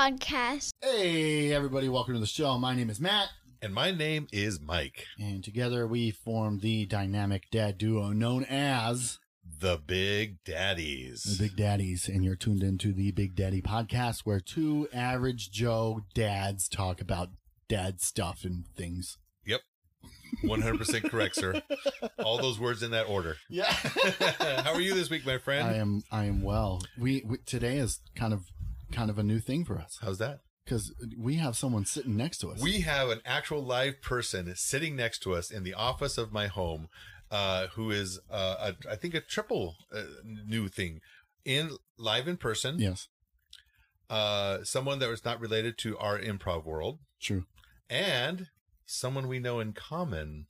Big Daddy's podcast. Hey, everybody, welcome to the show. My name is Matt, And my name is Mike, and together we form the dynamic dad duo known as the Big Daddies. the Big Daddies. And you're tuned into the Big Daddy podcast, where two average Joe dads talk about dad stuff and things. Yep. 100% correct, sir. All those words in that order. Yeah. How are you this week, my friend? I am, I am well. We, we today is kind of, kind of a new thing for us How's that? because we have someone sitting next to us. We have an actual live person sitting next to us in the office of my home, uh, who is, uh, a, I think, a triple uh, new thing in live in person. yes, Uh, someone that was not related to our improv world, true. and someone we know in common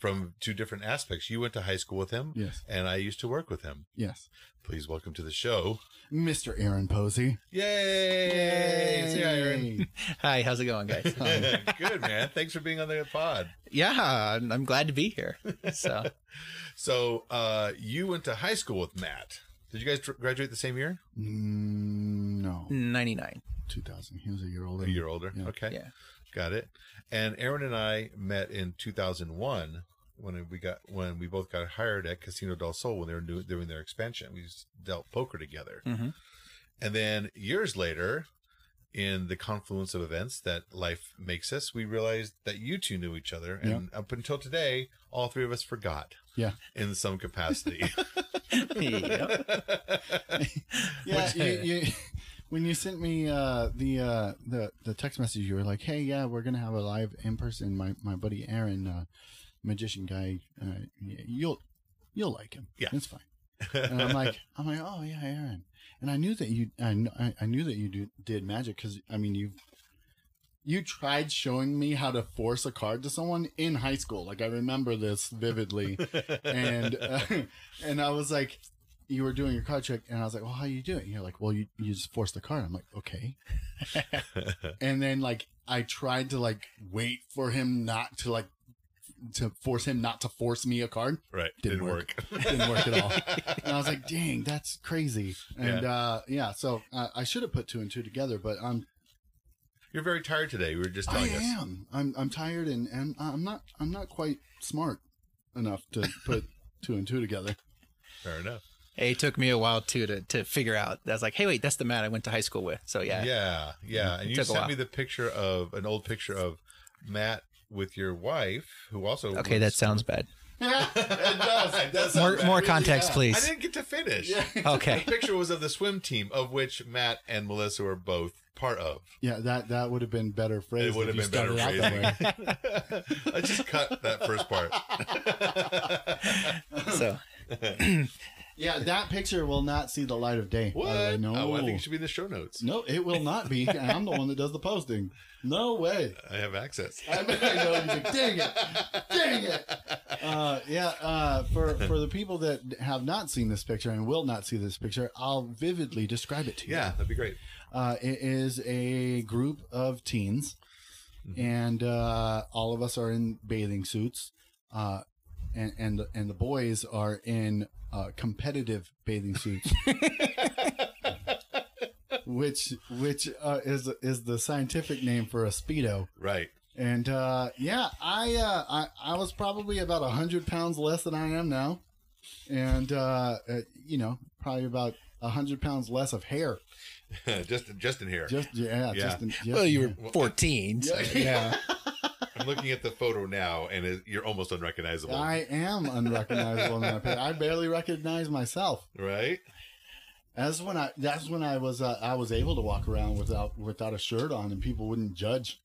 from two different aspects. You went to high school with him, Yes, and I used to work with him. yes. Please welcome to the show. Mr. Aaron Posey. Yay! Say hi, Aaron. Hi, how's it going, guys? Good man. Thanks for being on the pod. yeah, I'm, I'm glad to be here. So, So, uh, you went to high school with Matt. Did you guys tr- graduate the same year? Mm, no, 99. 2000. He was a year older. A year older. Yeah. Okay. Yeah. Got it. And Aaron and I met in 2001 when we got when we both got hired at Casino del Sol when they were do- doing their expansion. We dealt poker together. Mhm. And then years later, in the confluence of events that life makes us, we realized that you two knew each other. And up until today, all three of us forgot Yeah. in some capacity. Yeah, you, you, when you sent me uh, the uh, the the text message, you were like, "Hey, yeah, we're gonna have a live in person." My my buddy Aaron, uh, magician guy, uh, you'll you'll like him. Yeah. it's fine. And I'm like, I'm like, oh yeah, Aaron. And I knew that you, I, I knew that you do, did magic because I mean you. You tried showing me how to force a card to someone in high school. Like I remember this vividly, and uh, and I was like, you were doing your card trick, and I was like, well, how are you do it? And you're like, well, you, you just force the card. I'm like, okay. and then like I tried to like wait for him not to like to force him not to force me a card. right. Didn't Didn't, work. work. Didn't work at all. and I was like, dang, that's crazy. And uh, yeah, so uh, I should have put two and two together, but I'm You're very tired today. We were just I telling us. am. I'm I'm tired and and I'm not I'm not quite smart enough to put two and two together. Fair enough. It took me a while too to, to figure out. I was like, hey, wait, that's the man I went to high school with. So, yeah. Yeah, yeah. It And you sent me the picture of an old picture of Matt with your wife, who also. Okay, was- that sounds bad. it does. It does More, bad. more context, yeah. I didn't get to finish. Okay. The picture was of the swim team, of which Matt and Melissa were both part of. Yeah, that that would have been better phrased. It would have been better started that phrasing. I just cut that first part. So, Yeah, that picture will not see the light of day. What? way. No, Oh, I think it should be in the show notes. no, it will not be. I'm the one that does the posting. No way. I have access. I mean, I know. Like, Dang it! Dang it! Uh, yeah. Uh, for for the people that have not seen this picture and will not see this picture, I'll vividly describe it to you. Yeah, that'd be great. Uh, it is a group of teens, and uh, all of us are in bathing suits, uh, and and the, and the boys are in uh, competitive bathing suits, which which uh, is is the scientific name for a speedo. Right. And uh, yeah, I, uh, I I was probably about a hundred pounds less than I am now, and uh, uh, you know probably about a hundred pounds less of hair. just, just in here. Just yeah, Yeah. just, in, just well, you in- were 14. So, yeah. I'm looking at the photo now, and it, you're almost unrecognizable. I am unrecognizable in that picture. I barely recognize myself. right? That's when I. That's when I was. Uh, I was able to walk around without without a shirt on, and people wouldn't judge.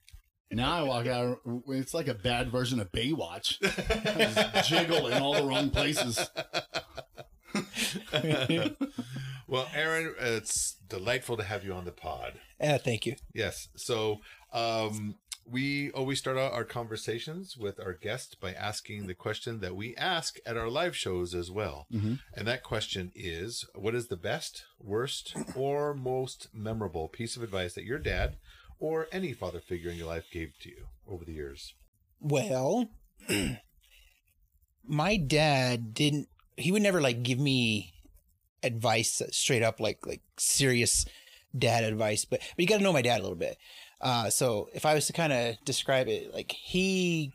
Now I walk out. It's like a bad version of Baywatch. Just jiggle in all the wrong places. Well, Aaron, it's delightful to have you on the pod. Uh, thank you. Yes. So, um, we always start out our conversations with our guest by asking the question that we ask at our live shows as well. Mhm. And that question is what is the best, worst, or most memorable piece of advice that your dad or any father figure in your life gave to you over the years? Well, my dad didn't. He would never like give me advice straight up, like like serious dad advice, but but you got to know my dad a little bit. Uh, so if I was to kind of describe it, like he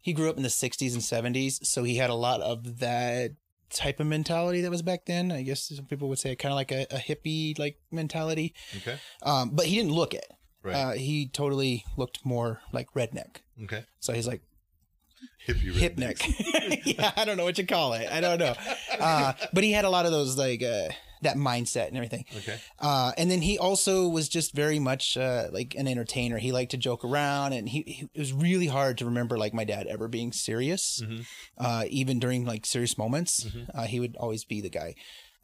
he grew up in the '60s and '70s, so he had a lot of that type of mentality that was back then. I guess some people would say kind of like a, a hippie like mentality. Okay. Um, but he didn't look it. Right. Uh, he totally looked more like redneck. okay. So he's like Hippie hip neck. yeah, I don't know what you call it. I don't know. Uh, but he had a lot of those like uh, that mindset and everything. Okay. Uh, and then he also was just very much uh, like an entertainer. He liked to joke around, and he, he it was really hard to remember like my dad ever being serious, Mm-hmm. uh, even during like serious moments. Uh, he would always be the guy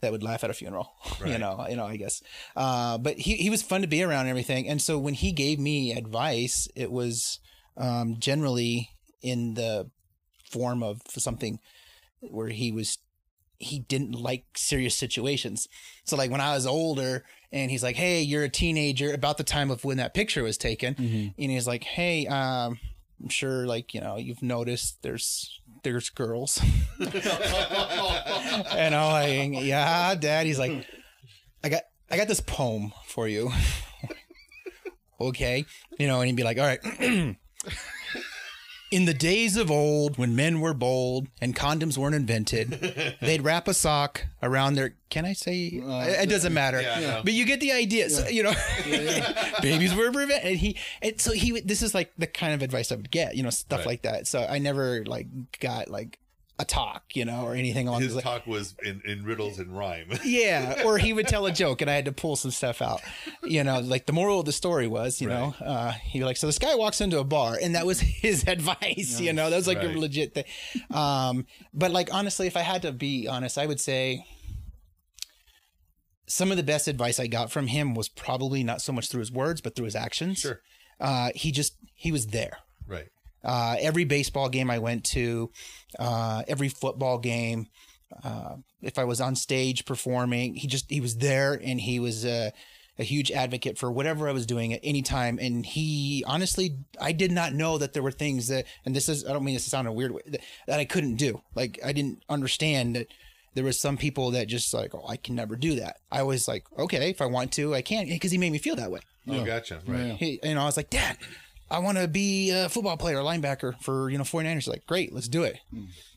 that would laugh at a funeral. right. you know, you know, I guess. Uh, but he he was fun to be around and everything. And so when he gave me advice, it was um, generally in the form of something where he was he didn't like serious situations. So like when I was older and he's like, "Hey, you're a teenager," about the time of when that picture was taken, and he's like, "Hey, um, I'm sure like you know you've noticed there's there's girls," and I'm like, "Yeah, Dad." He's like, "I got I got this poem for you." okay, you know, and he'd be like, "All right." In the days of old, when men were bold and condoms weren't invented, they'd wrap a sock around their. Can I say? Uh, it doesn't matter. Yeah, I know. But you get the idea. So, you know, babies were prevented. And he, and so he, this is like the kind of advice I would get, you know, stuff Right. like that. So I never like got like a talk, you know, or anything along His those talk was in, in riddles and rhyme. Yeah, or he would tell a joke and I had to pull some stuff out. You know, like the moral of the story was, you know, uh, he was like, so this guy walks into a bar and that was his advice, you know, that was like Right. a legit thing. Um, but like, honestly, if I had to be honest, I would say some of the best advice I got from him was probably not so much through his words, but through his actions. Sure. Uh, he just, he was there. Right. Uh, every baseball game I went to, uh, every football game, uh, if I was on stage performing, he just he was there and he was a, a huge advocate for whatever I was doing at any time. And he honestly, I did not know that there were things that, and this is I don't mean this to sound a weird way that, that I couldn't do. Like I didn't understand that there was some people that just like, oh, I can never do that. I was like, okay, if I want to, I can, because he made me feel that way. Oh, gotcha. Right. Yeah. He, you know, I was like, Dad, I want to be a football player, linebacker for, you know, 49ers. He's like, great, let's do it.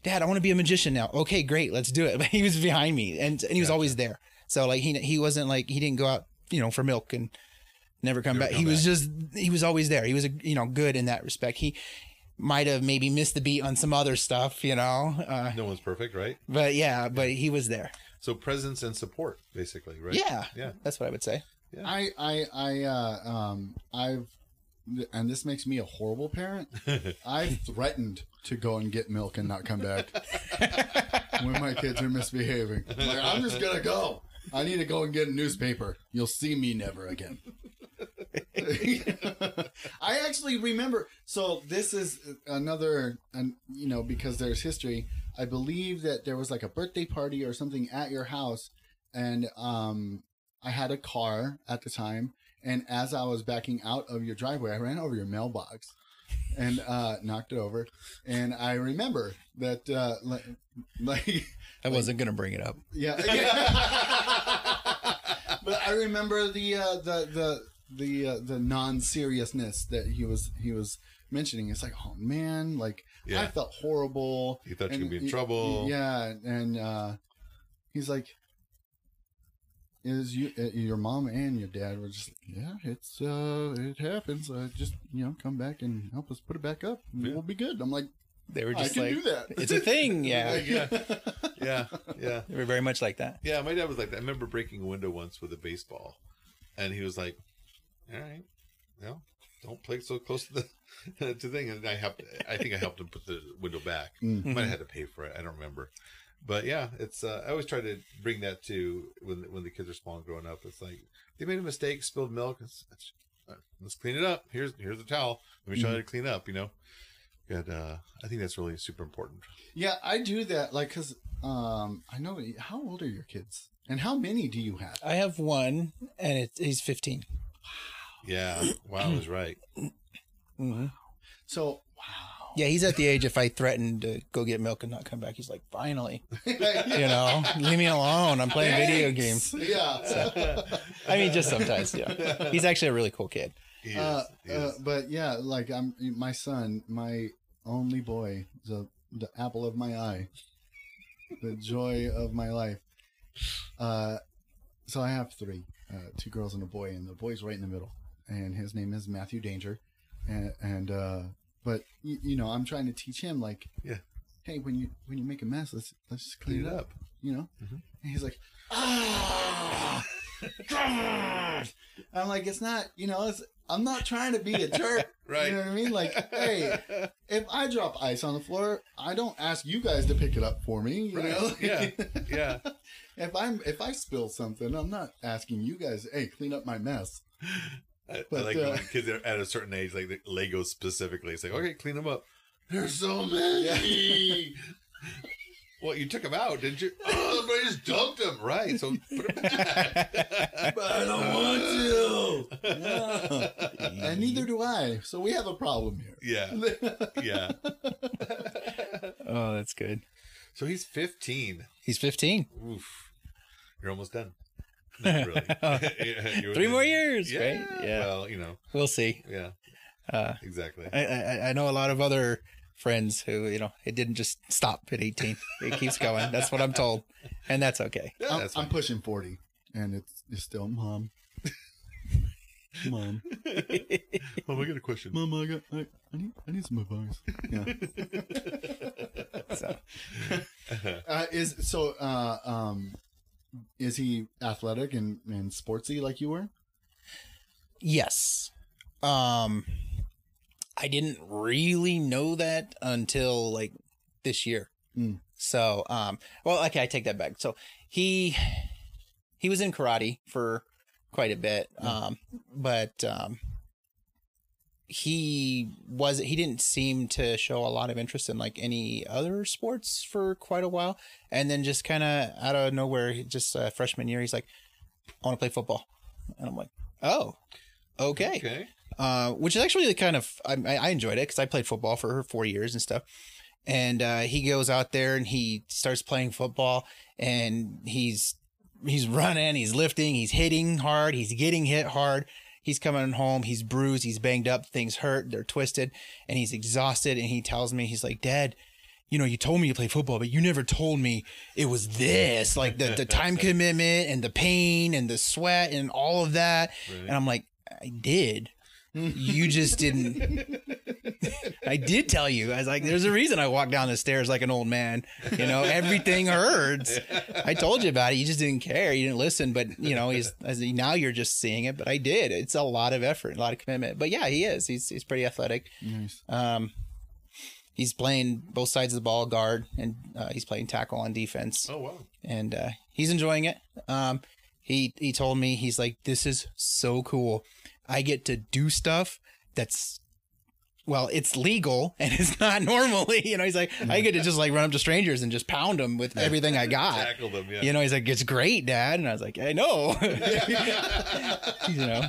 Dad, I want to be a magician now. Okay, great, let's do it. But he was behind me and, and he was always there. So like, he, he wasn't like, he didn't go out, you know, for milk and never come back. come he was just, he was always there. He was, a, you know, good in that respect. He might have maybe missed the beat on some other stuff, you know, uh, No one's perfect, right? but yeah, but he was there. So presence and support, basically, right? Yeah. Yeah. That's what I would say. Yeah. I I I uh, um I've and this makes me a horrible parent. I've threatened to go and get milk and not come back when my kids are misbehaving. Like I'm just gonna go. I need to go and get a newspaper. You'll see me never again. I actually remember. So this is another, and you know, because there's history. I believe that there was like a birthday party or something at your house, and um, I had a car at the time, and as I was backing out of your driveway, I ran over your mailbox and uh, knocked it over. And I remember that, uh, like, like I wasn't going to bring it up. yeah. but I remember the uh, the the the uh, the non seriousness that he was he was mentioning. It's like, oh man, like I felt horrible. You thought you And were gonna be in y- trouble. Yeah, and uh, he's like, "Is you uh, your mom and your dad were just yeah, it's uh, it happens. Uh, just you know, come back and help us put it back up. and Yeah. We'll be good." I'm like, They were I just can like, do that. it's a thing. Yeah. yeah. Yeah. Yeah. They were very much like that. Yeah, my dad was like that. I remember breaking a window once with a baseball, and he was like, "All right, no, don't play so close to the to the thing." And I helped. I think I helped him put the window back. Mm. Might have had to pay for it. I don't remember. But yeah, it's. Uh, I always try to bring that to when when the kids are small and growing up. It's like they made a mistake, spilled milk. It's, it's, let's clean it up. Here's here's a towel. Let me show you how to clean up. You know. And uh, I think that's really super important. Yeah, I do that. Like, cause um, I know. How old are your kids? And how many do you have? I have one, and it, he's 15. Wow. Yeah. Wow, I was right. Mm-hmm. So wow. Yeah, he's at the age if I threaten to go get milk and not come back, he's like, finally, you know, leave me alone. I'm playing video games. Yeah. I mean, just sometimes. Yeah, he's actually a really cool kid. He is, Uh, he uh, but yeah, like I'm my son, my only boy, the the apple of my eye, the joy of my life. Uh, so I have three, uh, two girls and a boy, and the boy's right in the middle, and his name is Matthew Danger, and and uh, but you, you know I'm trying to teach him like, Yeah. hey, when you when you make a mess, let's let's just clean, Clean it up, up. you know, Mhm. and he's like, ah. I'm like, it's not, you know, it's, I'm not trying to be a jerk. Right. You know what I mean? Like, hey, if I drop ice on the floor, I don't ask you guys to pick it up for me. You Right. know? Yeah. Yeah. if I'm if I spill something, I'm not asking you guys, hey, clean up my mess. I, But, I like uh, when kids are at a certain age, like the Legos specifically. It's like, okay, clean them up. There's so Yeah. many. well, you took them out, didn't you? Oh, but I just dumped them. Right. So put them back. But I don't want to. Yeah. and neither do I. So we have a problem here. yeah. Yeah. Oh, that's good. So he's 15. He's 15. Oof. You're almost done. Not really. Three more years, Yeah. right? Yeah. Well, you know. We'll see. Yeah. Uh, Exactly. I, I I know a lot of other friends who you know it didn't just stop at 18. It keeps going. That's what I'm told, and that's okay. Yeah, I'm, that's I'm pushing 40, and it's, it's still mom. Mom, Mom, I got a question. mom, I got, I, I need, I need some advice. Yeah. So Uh, is so uh, um is he athletic and, and sportsy like you were? yes, um, I didn't really know that until like this year. Mm. So um, well, okay, I take that back. So he he was in karate for quite a bit, um, but um, he was he didn't seem to show a lot of interest in like any other sports for quite a while. And then just kind of out of nowhere just uh, freshman year he's like i want to play football. And i'm like oh okay, Okay. Uh, which is actually kind of i, I enjoyed it because i played football for four years and stuff. And uh, he goes out there and he starts playing football and he's he's running he's lifting he's hitting hard he's getting hit hard he's coming home. He's bruised. He's banged up. Things hurt. They're twisted. And he's exhausted. And he tells me he's like dad you know you told me you play football but you never told me it was this like the, the time commitment and the pain and the sweat and all of that. And i'm like i did you just didn't I did tell you. I was like, there's a reason I walk down the stairs like an old man. You know, everything hurts. I told you about it. You just didn't care. You didn't listen. But, you know, he's as now you're just seeing it. But I did. It's a lot of effort, a lot of commitment. But yeah, he is. He's he's pretty athletic. Nice. Um, he's playing both sides of the ball, guard, and uh, he's playing tackle on defense Oh wow. and uh, he's enjoying it. Um, he he told me he's like, this is so cool. I get to do stuff that's well, it's legal and it's not normally. You know, he's like, I get to just like run up to strangers and just pound them with everything I got. Tackle them. Yeah. You know, he's like, it's great, Dad, and I was like, I know. you know,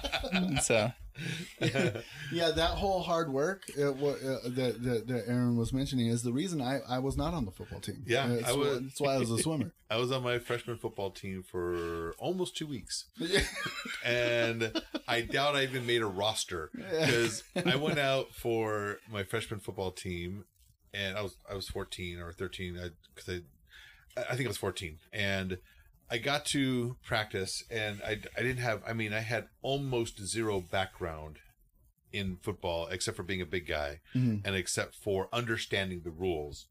so Yeah, that whole hard work uh, what, uh, that, that that Aaron was mentioning is the reason I, I was not on the football team. Yeah, Uh, that's, I why, was- that's why I was a swimmer. I was on my freshman football team for almost two weeks, and I doubt I even made a roster because I went out for my freshman football team, and I was I was fourteen or thirteen. Because I, I think I was fourteen, and I got to practice, and I I didn't have I mean I had almost zero background in football except for being a big guy Mhm. and except for understanding the rules.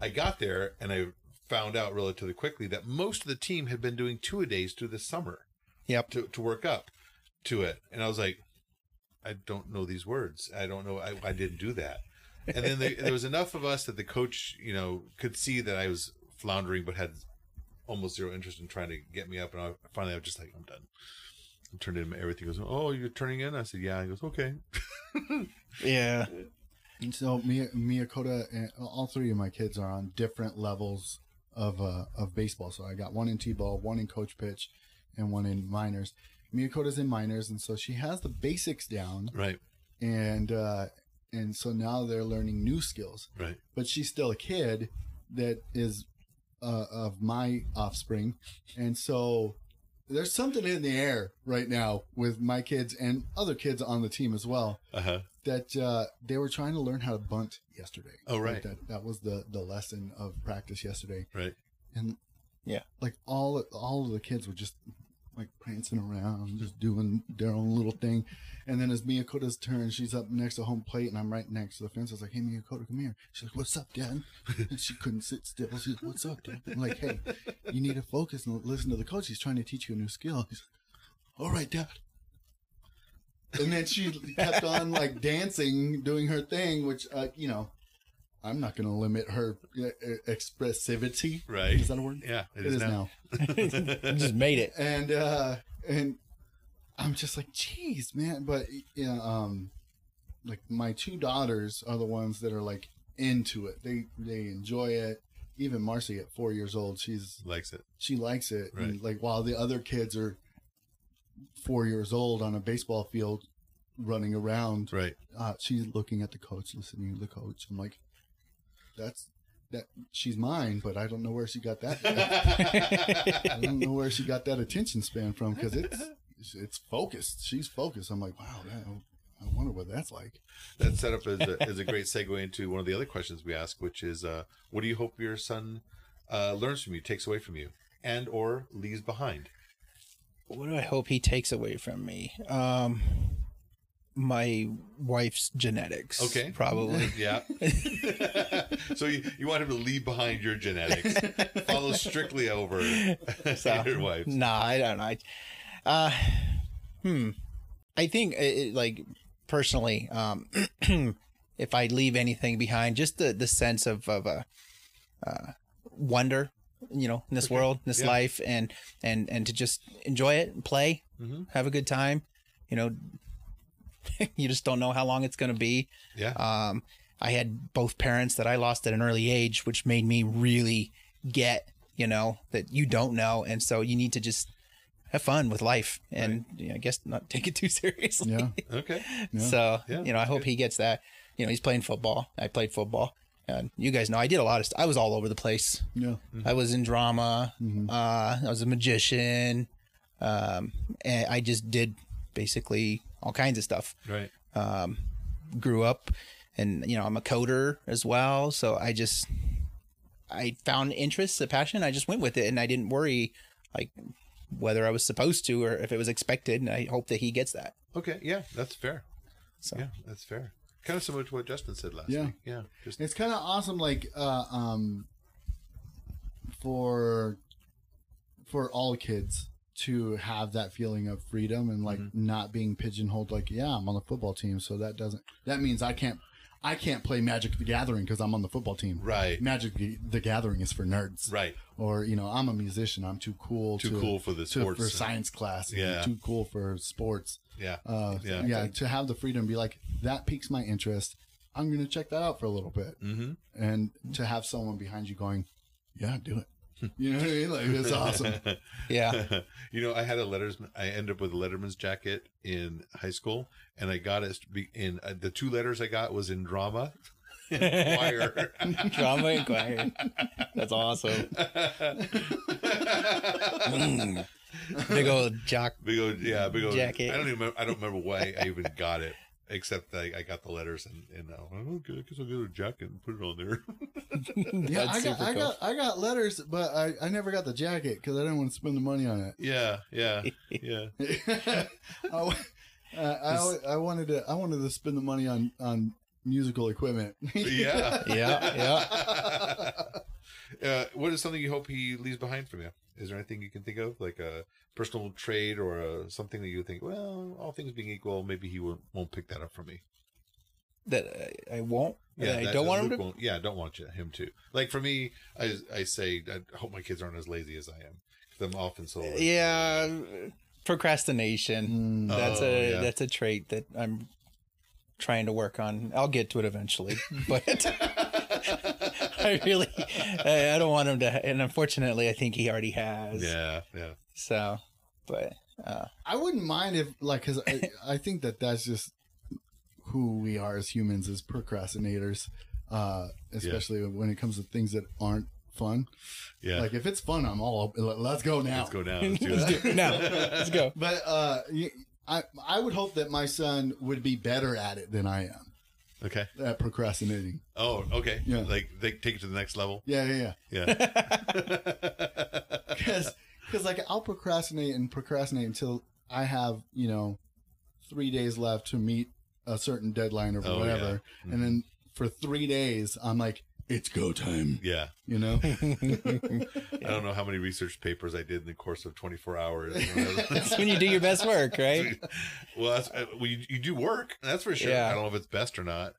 I got there and I found out relatively quickly that most of the team had been doing two a days through the summer yep. to, to work up to it. And I was like, I don't know these words. I don't know. I, I didn't do that. And then they, there was enough of us that the coach, you know, could see that I was floundering, but had almost zero interest in trying to get me up. And I finally, I was just like, I'm done. I turned in everything. He goes, Oh, you're turning in? I said, Yeah. He goes, Okay. Yeah. And so Mia, Miyakota and all three of my kids are on different levels of uh, of baseball. So I got one in t-ball, one in coach pitch, and one in minors. Miyakota's in minors, and so she has the basics down. Right. And uh, and so now they're learning new skills. Right. But she's still a kid that is uh, of my offspring, and so there's something in the air right now with my kids and other kids on the team as well Uh huh. that uh, they were trying to learn how to bunt yesterday. Oh, Like right. that that was the the lesson of practice yesterday, Right. and Yeah. like all all of the kids were just like prancing around, just doing their own little thing. And then as Miyakota's turn, she's up next to home plate, and I'm right next to the fence. I was like, "Hey, Miyakota, come here." She's like, "What's up, Dad?" And she couldn't sit still. She's like, "What's up, Dad?" I'm like, "Hey, you need to focus and listen to the coach. He's trying to teach you a new skill." He's like, "All right, Dad." And then she kept on like dancing, doing her thing, which uh, you know, I'm not going to limit her uh, uh, expressivity. Right. Is that a word? Yeah, It is now. You just made it. And uh and I'm just like, geez, man. But yeah, um, like my two daughters are the ones that are like into it. They they enjoy it. Even Marcy at four years old, she's Likes it. she likes it. Right. And like while the other kids are four years old on a baseball field running around, Right. uh, she's looking at the coach, listening to the coach. I'm like, that's that she's mine, but I don't know where she got that. I don't know where she got that attention span from because it's it's focused. She's focused. I'm like, wow, that, I wonder what that's like. That setup is a, is a great segue into one of the other questions we ask, which is, uh, what do you hope your son uh, learns from you, takes away from you, and or leaves behind? What do I hope he takes away from me? Um, my wife's genetics. Okay. Probably. Yeah. so you, you want him to leave behind your genetics, follow strictly over So, your wife. Nah, I don't know. I, uh, hmm. I think uh, it, like personally, um, if I leave anything behind, just the the sense of of a uh, wonder, you know, in this world, in this Yeah. life, and and and to just enjoy it, and play, Mhm. have a good time. You know, you just don't know how long it's going to be. Yeah. Um, I had both parents that I lost at an early age, which made me really get, you know, that you don't know. And so you need to just have fun with life and you know, I guess not take it too seriously. Yeah, Okay. So, Yeah, you know, I hope he gets that. You know, he's playing football. I played football. And you guys know I did a lot of stuff. I was all over the place. yeah, I was in drama. Mhm. Uh, I was a magician. Um, and I just did basically all kinds of stuff Right. um, grew up and you know i'm a coder as well so i just i found interest a passion i just went with it and i didn't worry like whether i was supposed to or if it was expected and i hope that he gets that Okay. Yeah, that's fair. so Yeah, that's fair. Kind of similar to what Justin said last Yeah. week. Yeah. Just it's kind of awesome. Like, uh, um, for for all kids to have that feeling of freedom and like not being pigeonholed. Like, yeah, I'm on the football team, so that doesn't that means I can't I can't play Magic the Gathering because I'm on the football team. right. Magic the the Gathering is for nerds. Right. Or you know, I'm a musician. I'm too cool. Too to, cool for the to, sports. for science class. Yeah. Too cool for sports. Yeah. Uh, Yeah. yeah. To have the freedom be like that piques my interest. I'm going to check that out for a little bit Mm-hmm. and to have someone behind you going, "Yeah, do it." You know what I mean? Like it's awesome. yeah you know, I had a letters. I ended up with a Letterman's jacket in high school, and I got it in uh, the two letters I got was in drama, and choir. drama inquiry that's awesome Mm. big old jock big old, yeah, big old Jacket. I don't even. Remember, I don't remember why I even got it, except that I, I got the letters and and uh, okay, I guess I'll get a jacket and put it on there. Yeah, That's I got, I got, I got letters, but I, I never got the jacket because I didn't want to spend the money on it. yeah, yeah, yeah. it. I, uh, I, I wanted to, I wanted to spend the money on, on musical equipment. Yeah. Yeah, yeah. Uh, what is something you hope he leaves behind for you? Is there anything you can think of, like a personal trait or a, something that you think, well, all things being equal, maybe he won't, won't pick that up from me? that I, I won't that I don't that want him to won't- yeah, I don't want you, him to. Like for me, I I say I hope my kids aren't as lazy as I am because I'm often so. yeah procrastination Mm. That's Oh, a yeah. that's a trait that I'm trying to work on. I'll get to it eventually, but I really I, I don't want him to. And unfortunately, I think he already has. Yeah, yeah. So, but uh, I wouldn't mind if, like, because I, I think that that's just who we are as humans as procrastinators, uh, especially when it comes to things that aren't fun. Yeah. Like if it's fun, I'm all let's go now. Let's go down. Let's do Let's do it now. Let's go. But uh, y- I I would hope that my son would be better at it than I am Okay. at procrastinating. Oh, okay. Yeah. Like they take it to the next level. Yeah, yeah, yeah. Yeah. Because like I'll procrastinate and procrastinate until I have you know three days left to meet a certain deadline or Oh, whatever, yeah. and mm-hmm. then for three days I'm like, it's go time. yeah. You know. I don't know how many research papers I did in the course of 24 hours. That's when you do your best work, right? well, that's, uh, well you, you do work. That's for sure. Yeah. I don't know if it's best or not.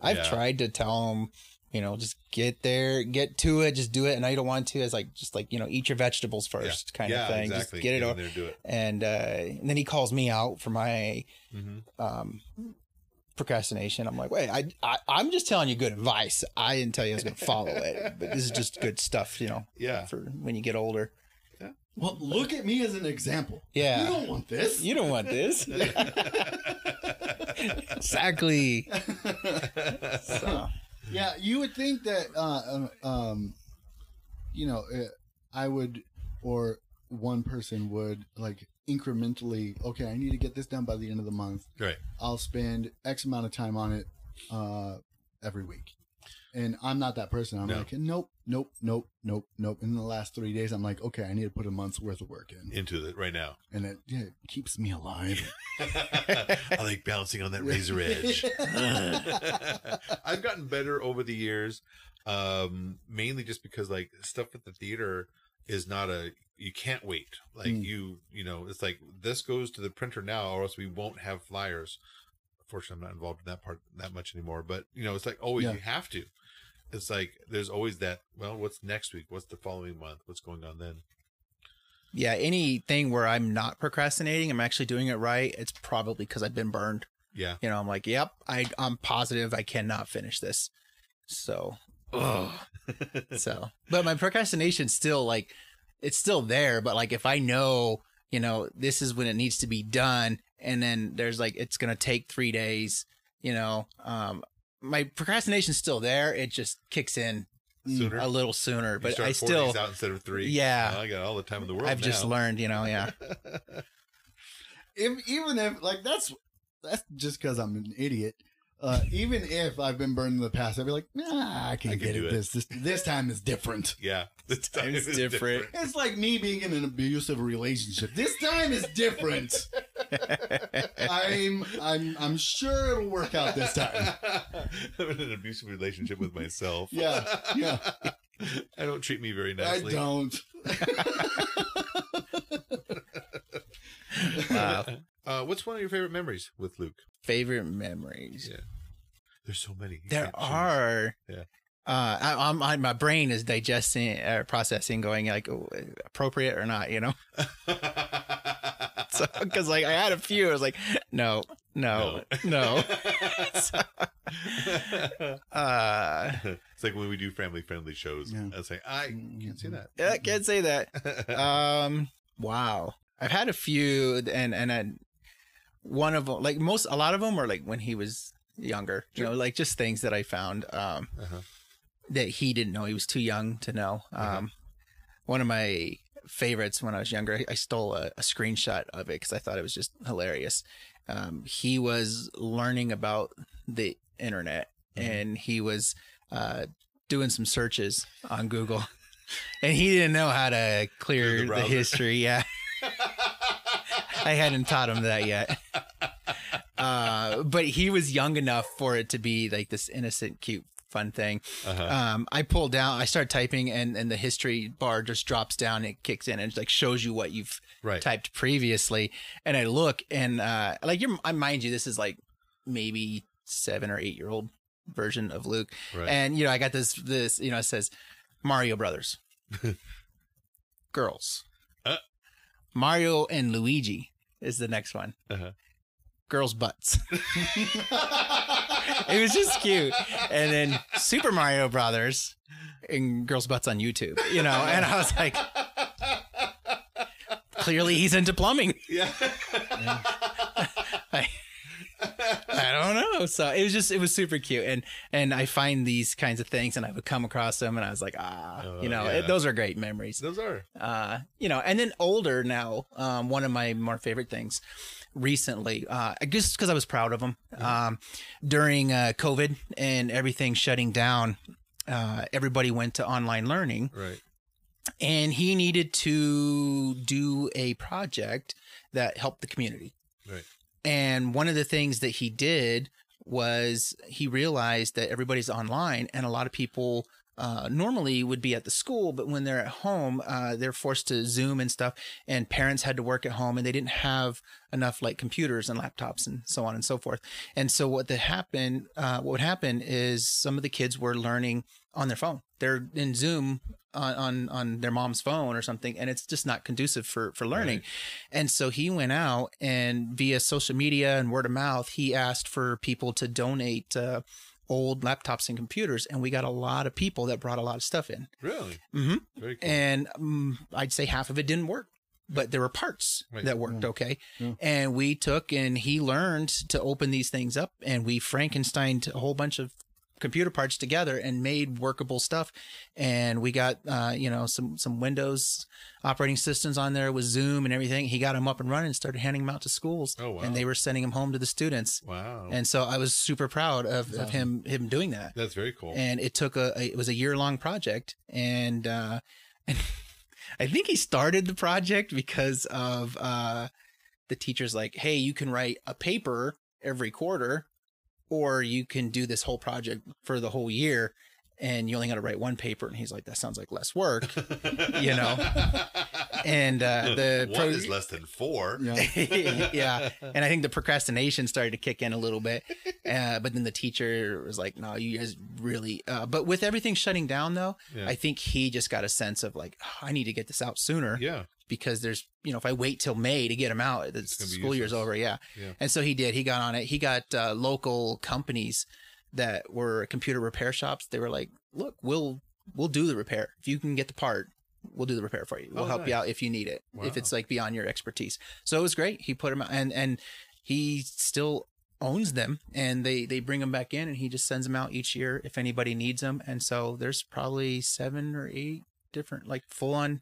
I've Yeah. tried to tell them, you know, just get there, get to it, just do it. And I don't want to. It's like just like you know, eat your vegetables first, kind yeah, of thing. Exactly. Just get it in over. there, do it. And, uh, and then he calls me out for my hmm um, procrastination. I'm like, wait, I, I I'm just telling you good advice. I didn't tell you I was going to follow it, but this is just good stuff, you know, Yeah. for when you get older. Yeah. well, look at me as an example. Yeah. You don't want this. You don't want this. exactly. So, Yeah, you would think that, uh, um, um, you know, uh, I would, or one person would like incrementally. Okay, I need to get this done by the end of the month. Right. I'll spend X amount of time on it uh, every week. And I'm not that person. I'm No. like, nope, nope, nope, nope, nope. In the last three days, I'm like, okay, I need to put a month's worth of work in, Into it right now. and it, yeah, it keeps me alive. I like bouncing on that razor edge. I've gotten better over the years, um, mainly just because like stuff at the theater is not a you can't wait. Like Mm. you you know it's like this goes to the printer now, or else we won't have flyers. Fortunately, I'm not involved in that part that much anymore. But you know, it's like always Yeah. you have to. It's like there's always that. Well, what's next week? What's the following month? What's going on then? yeah, anything where I'm not procrastinating, I'm actually doing it right. It's probably because I've been burned. Yeah, You know, I'm like, yep, I, I'm positive I cannot finish this. So. So, but my procrastination still like, it's still there. But like, if I know, you know, this is when it needs to be done, and then there's like, it's gonna take three days. You know, um, my procrastination's still there. It just kicks in sooner. a little sooner. You But start I four still, days out instead of three. Yeah. Well, I got all the time in the world. I've just learned. You know, yeah. if, even if like that's that's just because I'm an idiot. Uh, even if I've been burned in the past, I'd be like, nah, I can I can get do it. it. This this this time is different. Yeah, this time It's is different. It's like me being in an abusive relationship. This time is different. I'm I'm I'm sure it'll work out this time. I'm in an abusive relationship with myself. Yeah, yeah. I don't treat me very nicely. I don't. Wow. Uh, what's one of your favorite memories with Luke? Favorite memories. Yeah. There's so many. You There choose. are. Yeah. Uh, I, I'm, I, my brain is digesting, uh, processing, going like oh, appropriate or not, you know. So, because like I had a few, I was like, no, no, no. So, uh, it's like when we do family friendly shows. Yeah. I was like, I can't say that. yeah, can't say that. Um, wow, I've had a few, and and I, one of them, like most, a lot of them are like when he was younger, you know, like just things that I found. Um, Uh-huh. that he didn't know. He was too young to know. Um, Uh-huh. One of my favorites when I was younger, I stole a, a screenshot of it because I thought it was just hilarious. Um, he was learning about the internet Mm-hmm. and he was uh, doing some searches on Google. And he didn't know how to Clear clear the the, history. Yeah. I hadn't taught him that yet. Uh, but he was young enough for it to be like this innocent, cute, fun thing. Uh-huh. Um, I pull down, I start typing, and and the history bar just drops down. It kicks in and it like shows you what you've right. typed previously. And I look, and uh, like you're, I mind you, this is like maybe seven or eight year old version of Luke. Right. And you know, I got this this you know it says Mario Brothers, girls, Uh. Mario and Luigi is the next one. Uh-huh. Girls' butts. it was just cute. And then Super Mario Brothers and girls' butts on YouTube, you know. And I was like, clearly he's into plumbing. yeah. I, I don't know. know, so it was just it was super cute, and and I find these kinds of things, and I would come across them, and I was like, ah, Oh, you know, yeah. it, those are great memories. Those are. Uh, you know, and then older now, um, one of my more favorite things recently, uh, I guess because I was proud of them um, during uh, COVID and everything shutting down. Uh, everybody went to online learning, Right. and he needed to do a project that helped the community. Right. And one of the things that he did was he realized that everybody's online and a lot of people uh, normally would be at the school, but when they're at home, uh, they're forced to Zoom and stuff, and parents had to work at home and they didn't have enough like computers and laptops and so on and so forth. And so what that happened, uh, what would happen is some of the kids were learning on their phone. They're in Zoom on, on on their mom's phone or something and it's just not conducive for for learning Right. and so he went out and via social media and word of mouth he asked for people to donate uh, old laptops and computers and we got a lot of people that brought a lot of stuff in Really. mm-hmm. Very cool. and um, i'd say half of it didn't work but there were parts Right. that worked okay Yeah. and we took and he learned to open these things up and we frankensteined a whole bunch of computer parts together and made workable stuff and we got uh, you know some some windows operating systems on there with zoom and everything he got them up and running and started handing them out to schools Oh, wow. and they were sending them home to the students wow. and so i was super proud of, of him him doing that That's very cool. and it took a, a- it was a year long project and uh and i think he started the project because of uh the teachers like hey you can write a paper every quarter or you can do this whole project for the whole year and you only got to write one paper and he's like that sounds like less work you know and uh the one pro- is less than four. Yeah. yeah and i think the procrastination started to kick in a little bit uh, but then the teacher was like no you guys really uh, but with everything shutting down though Yeah. i think he just got a sense of like oh, i need to get this out sooner Yeah. because there's you know if i wait till may to get them out the It's gonna be school year's over yeah. Yeah. and so he did he got on it he got uh, local companies that were computer repair shops they were like look we'll we'll do the repair if you can get the part we'll do the repair for you we'll Oh, help you out if you need it if it's like beyond your expertise so it was great he put them out and and he still owns them and they they bring them back in and he just sends them out each year if anybody needs them and so there's probably seven or eight different like full on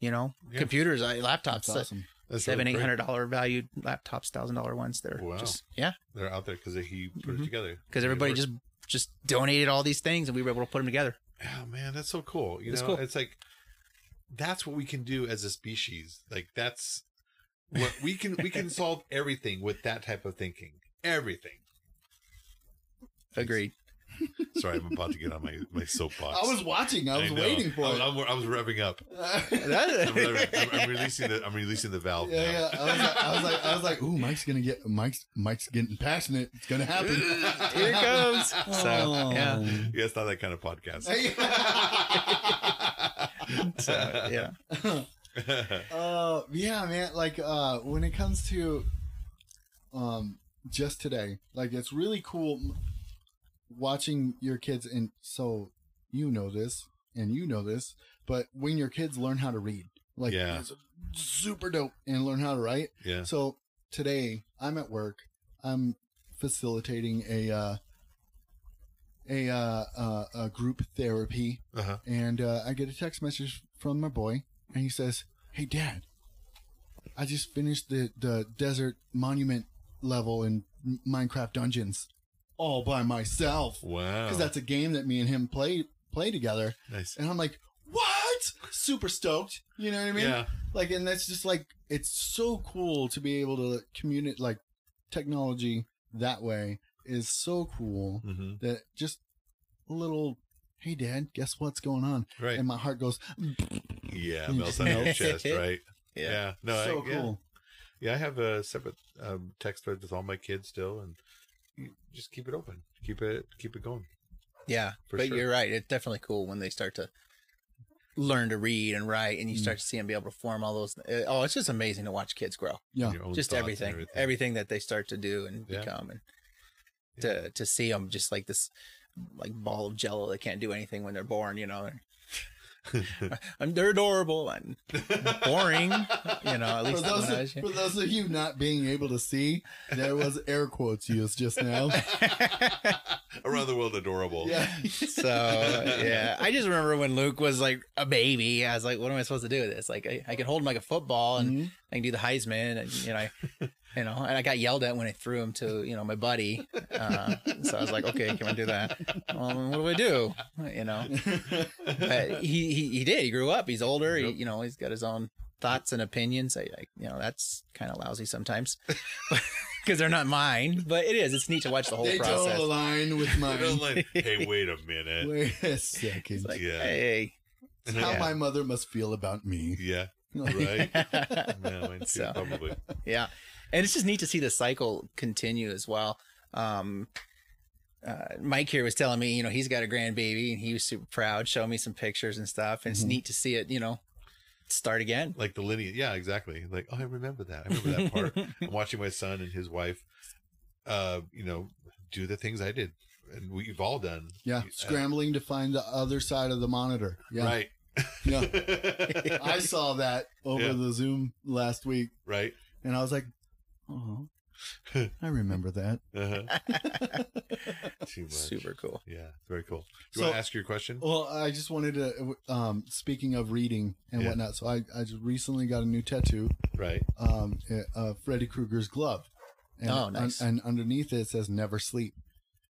you know Yeah. computers uh, laptops That's that- awesome. That's seven really eight great. hundred dollar valued laptops thousand dollar ones they're Wow. just yeah They're out there because he put Mhm. it together. because everybody just just donated all these things and we were able to put them together Oh man, that's so cool. You It's know, cool. it's like that's what we can do as a species. Like that's what we can we can solve everything with that type of thinking. Everything. agreed Sorry, I'm about to get on my my soapbox. I was watching. I was know. waiting for I was, it. I'm, I was revving up. I'm, revving- I'm- I'm releasing the I'm releasing the valve. Yeah, now. yeah. I was, like, I was like, I was like, ooh, Mike's gonna get Mike's Mike's getting passionate. It's gonna happen. here it goes so Oh. yeah Yeah, it's not that kind of podcast. so yeah uh, yeah, man. Like, uh, when it comes to, um, just today, like, it's really cool watching your kids. And so, you know this, and you know this, but when your kids learn how to read, like, Yeah. it's super dope, and learn how to write. yeah. So today, I'm at work. I'm facilitating a, uh, a, uh, uh, a group therapy Uh-huh. and uh, I get a text message from my boy, and he says, "Hey, Dad, I just finished the the desert monument level in Minecraft Dungeons all by myself Wow. because that's a game that me and him play play together." nice. And I'm like, "What? Super stoked!" You know what I mean? Yeah. Like, and that's just like it's so cool to be able to communicate like technology that way is so cool hmm that just a little. Hey, Dad, guess what's going on? Right. And my heart goes, yeah. You Melts on your chest, right? Yeah. Yeah. No. so I, yeah. cool. Yeah, I have a separate um, text thread with all my kids still, and you just keep it open, keep it keep it going. Yeah, For but sure. you're right. It's definitely cool when they start to learn to read and write, and you start to see them be able to form all those. uh, Oh, it's just amazing to watch kids grow. Yeah. Just thoughts and everything, everything, that they start to do and Yeah. become, and to to see them just like this, like ball of jello that can't do anything when they're born. You know, I'm they're adorable and boring. You know, at For least those, when I was for those of you not being able to see, there was air quotes used just now. Around the world, adorable. Yeah. So yeah, I just remember when Luke was like a baby. I was like, "What am I supposed to do with this? Like, I, I can hold him like a football, and Mhm. I can do the Heisman, and you know, I, you know." And I got yelled at when I threw him to you know my buddy. Uh, so I was like, "Okay, can I do that? Well, what do I do? You know?" But he, he he did. He grew up. He's older. He, you know, he's got his own thoughts and opinions. I, I you know, that's kind of lousy sometimes because they're not mine. But it is. It's neat to watch the whole they process. don't align with mine. don't like, hey, wait a minute. Wait a second. Like, Yeah. hey. It's how Yeah. my mother must feel about me. Yeah, right. yeah, mine too, So- probably. yeah and it's just neat to see the cycle continue as well um uh, Mike here was telling me, you know, he's got a grandbaby and he was super proud, showing me some pictures and stuff. And it's Mhm. neat to see it, you know, start again. Like the lineage. Yeah, exactly. Like, oh, I remember that. I remember that part. I'm watching my son and his wife, uh, you know, do the things I did, and we've all done. Yeah, Uh, scrambling to find the other side of the monitor. Yeah, Right. yeah. I saw that over Yeah. the Zoom last week, right. and I was like, "Oh, I remember that." Uh-huh. Too much. Super cool. Yeah, very cool. Do you So- want to ask your question? Well, I just wanted to. Um, speaking of reading and Yeah. whatnot, so I, I just recently got a new tattoo, Right. um, uh, Freddy Krueger's glove. And, Oh, nice. And, underneath it says "Never Sleep."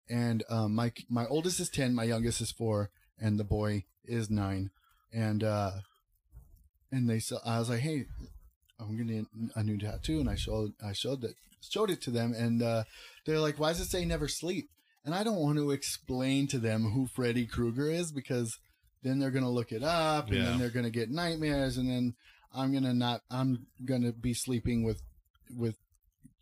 And um, my my oldest is ten, my youngest is four, and the boy is nine. And uh, and they saw. I was like, "Hey, I'm getting a new tattoo," and I showed I showed that showed it to them, and uh, they're like, "Why does it say never sleep?" And I don't want to explain to them who Freddy Krueger is because then they're gonna look it up, and Yeah. then they're gonna get nightmares, and then I'm gonna not. I'm gonna be sleeping with with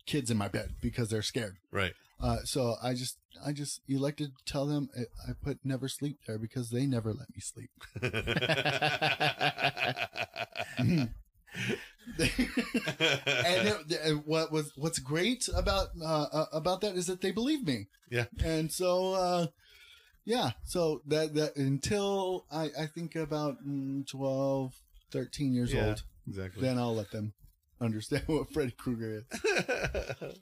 kids in my bed because they're scared. Right. Uh, so I just I just elected to tell them I, I put never sleep there because they never let me sleep. and it, it- what was what's great about uh, uh, about that is that they believe me. Yeah. And so uh, yeah, so that that until I I think about mm, 12, 13 years Yeah. old, exactly. then I'll let them understand what Freddy Krueger is.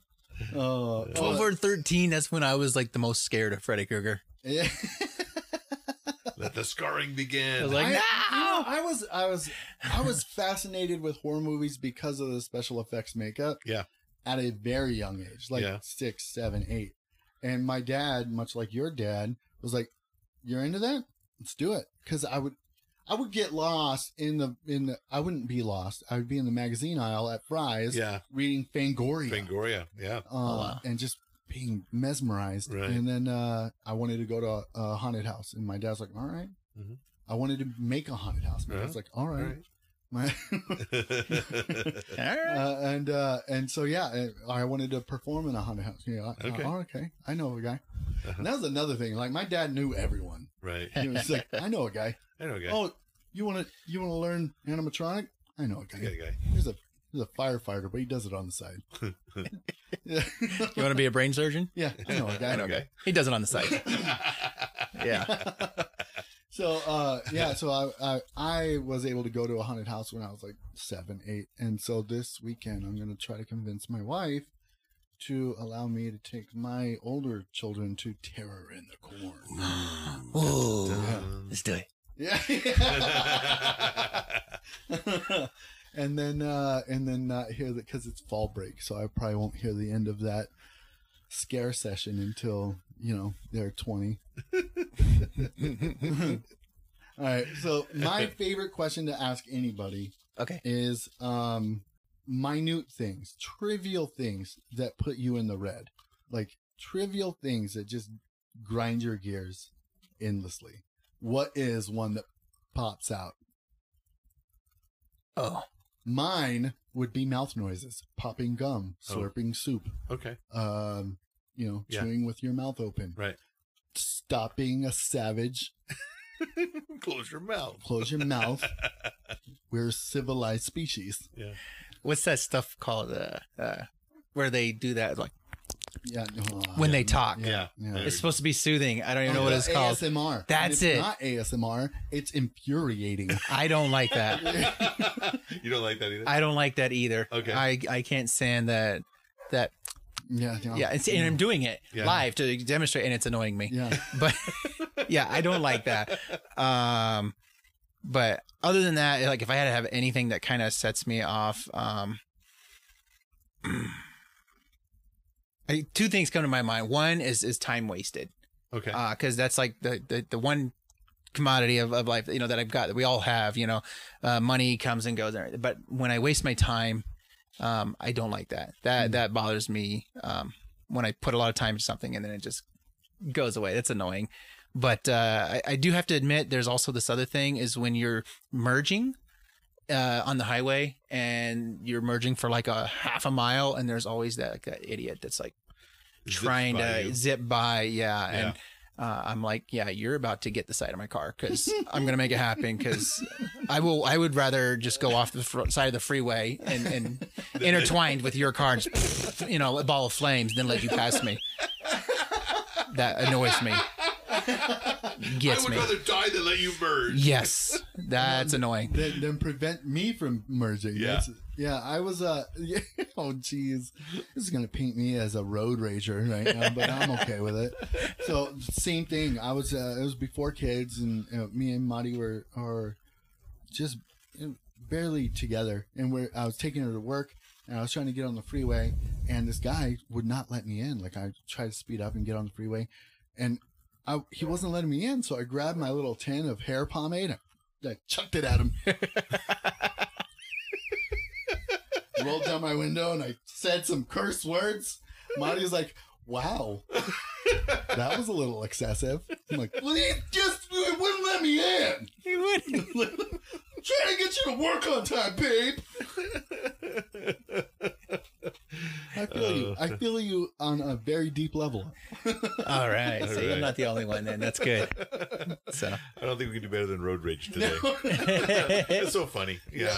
Oh, 12 or 13, that's when I was like the most scared of Freddy Krueger. yeah. Let the scarring begin. I was like, I, no! you know, I was I was I was fascinated with horror movies because of the special effects makeup. Yeah. At a very young age, like Yeah. six, seven, eight. And my dad, much like your dad, was like, "You're into that? Let's do it." Because I would, I would get lost in the in the. I wouldn't be lost. I would be in the magazine aisle at Fry's, yeah. reading Fangoria, Fangoria. Yeah. uh, Oh, wow. and just being mesmerized. Right. And then uh, I wanted to go to a, a haunted house, and my dad's like, "All right." Mhm. I wanted to make a haunted house. My Uh-huh. dad's like, "All All right." right. My, All right. uh, and uh, and so yeah, I I wanted to perform in a haunted house. Yeah, I- Okay. oh, okay. I know a guy. Uh-huh. And that was another thing. Like my dad knew everyone. right. He was like, "I know a guy." I know a guy. Oh, you want to you want to learn animatronic? I know a I got guy. a guy. He's a he's a firefighter, but he does it on the side. yeah, You want to be a brain surgeon? yeah, I know a guy. I know a guy. He does it on the side. Yeah. so uh yeah so I, I i was able to go to a haunted house when i was like seven eight and so this weekend i'm gonna try to convince my wife to allow me to take my older children to terror in the corn Whoa. Dun. Let's do it. yeah and then uh and then not hear that because it's fall break so i probably won't hear the end of that scare session until you know they're 20 all right so my favorite question to ask anybody Okay. is um minute things trivial things that put you in the red. Like trivial things that just grind your gears endlessly. What is one that pops out? Oh. Mine would be mouth noises, popping gum, Oh. slurping soup, okay. um, you know, Yeah. chewing with your mouth open, Right. stopping a savage, Close your mouth. close your mouth. We're a civilized species. Yeah. What's that stuff called? Uh, uh, where they do that? Like, Yeah, no, when yeah, they talk. Yeah. Yeah. It's supposed to be soothing. I don't even know what it's called. ASMR. That's it. Not ASMR. It's infuriating. I don't like that. you don't like that either? I don't like that either. Okay. I I can't stand that that yeah, no. yeah, and I'm doing it live to demonstrate and it's annoying me. yeah. But yeah, I don't like that. Um but other than that, like if I had to have anything that kind of sets me off, um I, two things come to my mind. One is is time wasted. okay. because that's like the, the the one commodity of, of life you know that I've got that we all have you know uh, money comes and goes but when I waste my time um, I don't like that that that bothers me um, when I put a lot of time into something and then it just goes away that's annoying but uh, I, I do have to admit there's also this other thing is when you're merging uh, on the highway and you're merging for like a half a mile and there's always that, like, that idiot that's like trying by to you. zip by. Yeah. And uh, I'm like, yeah, you're about to get the side of my car because I'm going to make it happen because I will, I would rather just go off the fr- side of the freeway and, and intertwined with your car, and just, you know, a ball of flames, than let you pass me. That annoys me. I would me. rather die than let you merge. Yes. That's annoying. then, then prevent me from merging. Yeah. That's- yeah. I was uh yeah, oh geez, this is gonna paint me as a road rager right now, but I'm okay with it. So same thing. I was uh, it was before kids, and you know, me and Marty were are just you know, barely together, and we're I was taking her to work. And I was trying to get on the freeway, and this guy would not let me in. Like I tried to speed up and get on the freeway, and I, he wasn't letting me in. So I grabbed my little tin of hair pomade, and I chucked it at him. rolled down my window and I said some curse words. Marty was like, "Wow, that was a little excessive." I'm like, "Well, he just he wouldn't let me in. He wouldn't. I'm trying to get you to work on time, babe." I feel you. I feel you on a very deep level. All right. All See, right. I'm not the only one then. That's good. So. I don't think we can do better than road rage today. it's so funny. Yeah.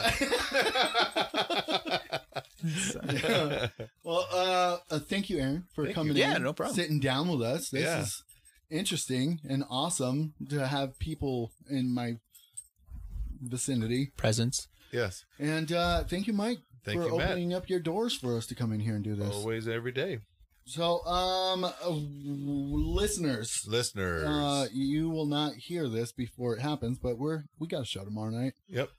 well, uh, uh, thank you, Aaron, for Thank coming you. Yeah, in. no problem. Sitting down with us. This Yeah. is interesting and awesome to have people in my vicinity. Presence. yes. And uh, thank you, Mike, Thank for you, Matt. opening up your doors for us to come in here and do this. Always, every day. So, um, uh, listeners, Listeners. uh, you will not hear this before it happens, but we're we got a show tomorrow night. yep.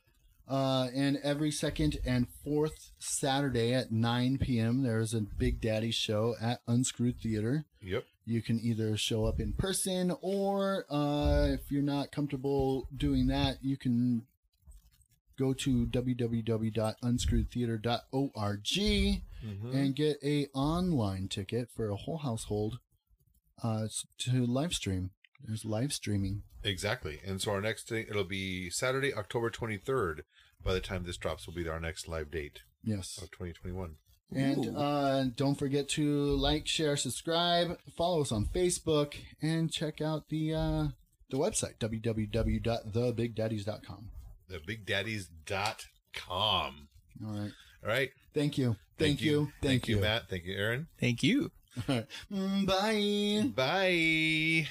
Uh, and every second and fourth Saturday at 9 p.m., there's a Big Daddy show at Unscrewed Theater. Yep. You can either show up in person or uh, if you're not comfortable doing that, you can go to www.unscrewedtheater.org Mhm. and get a online ticket for a whole household uh, to live stream. There's live streaming. Exactly. And so our next thing, it'll be Saturday, October 23rd. By the time this drops, will be our next live date Yes. of 2021. And uh, don't forget to like, share, subscribe, follow us on Facebook, and check out the uh, the website www.thebigdaddies.com. TheBigDaddies.com. All right. All right. Thank you. Thank, you. Thank, you. Matt. Thank you, Aaron. Thank you. All right. Mm, Bye. Bye.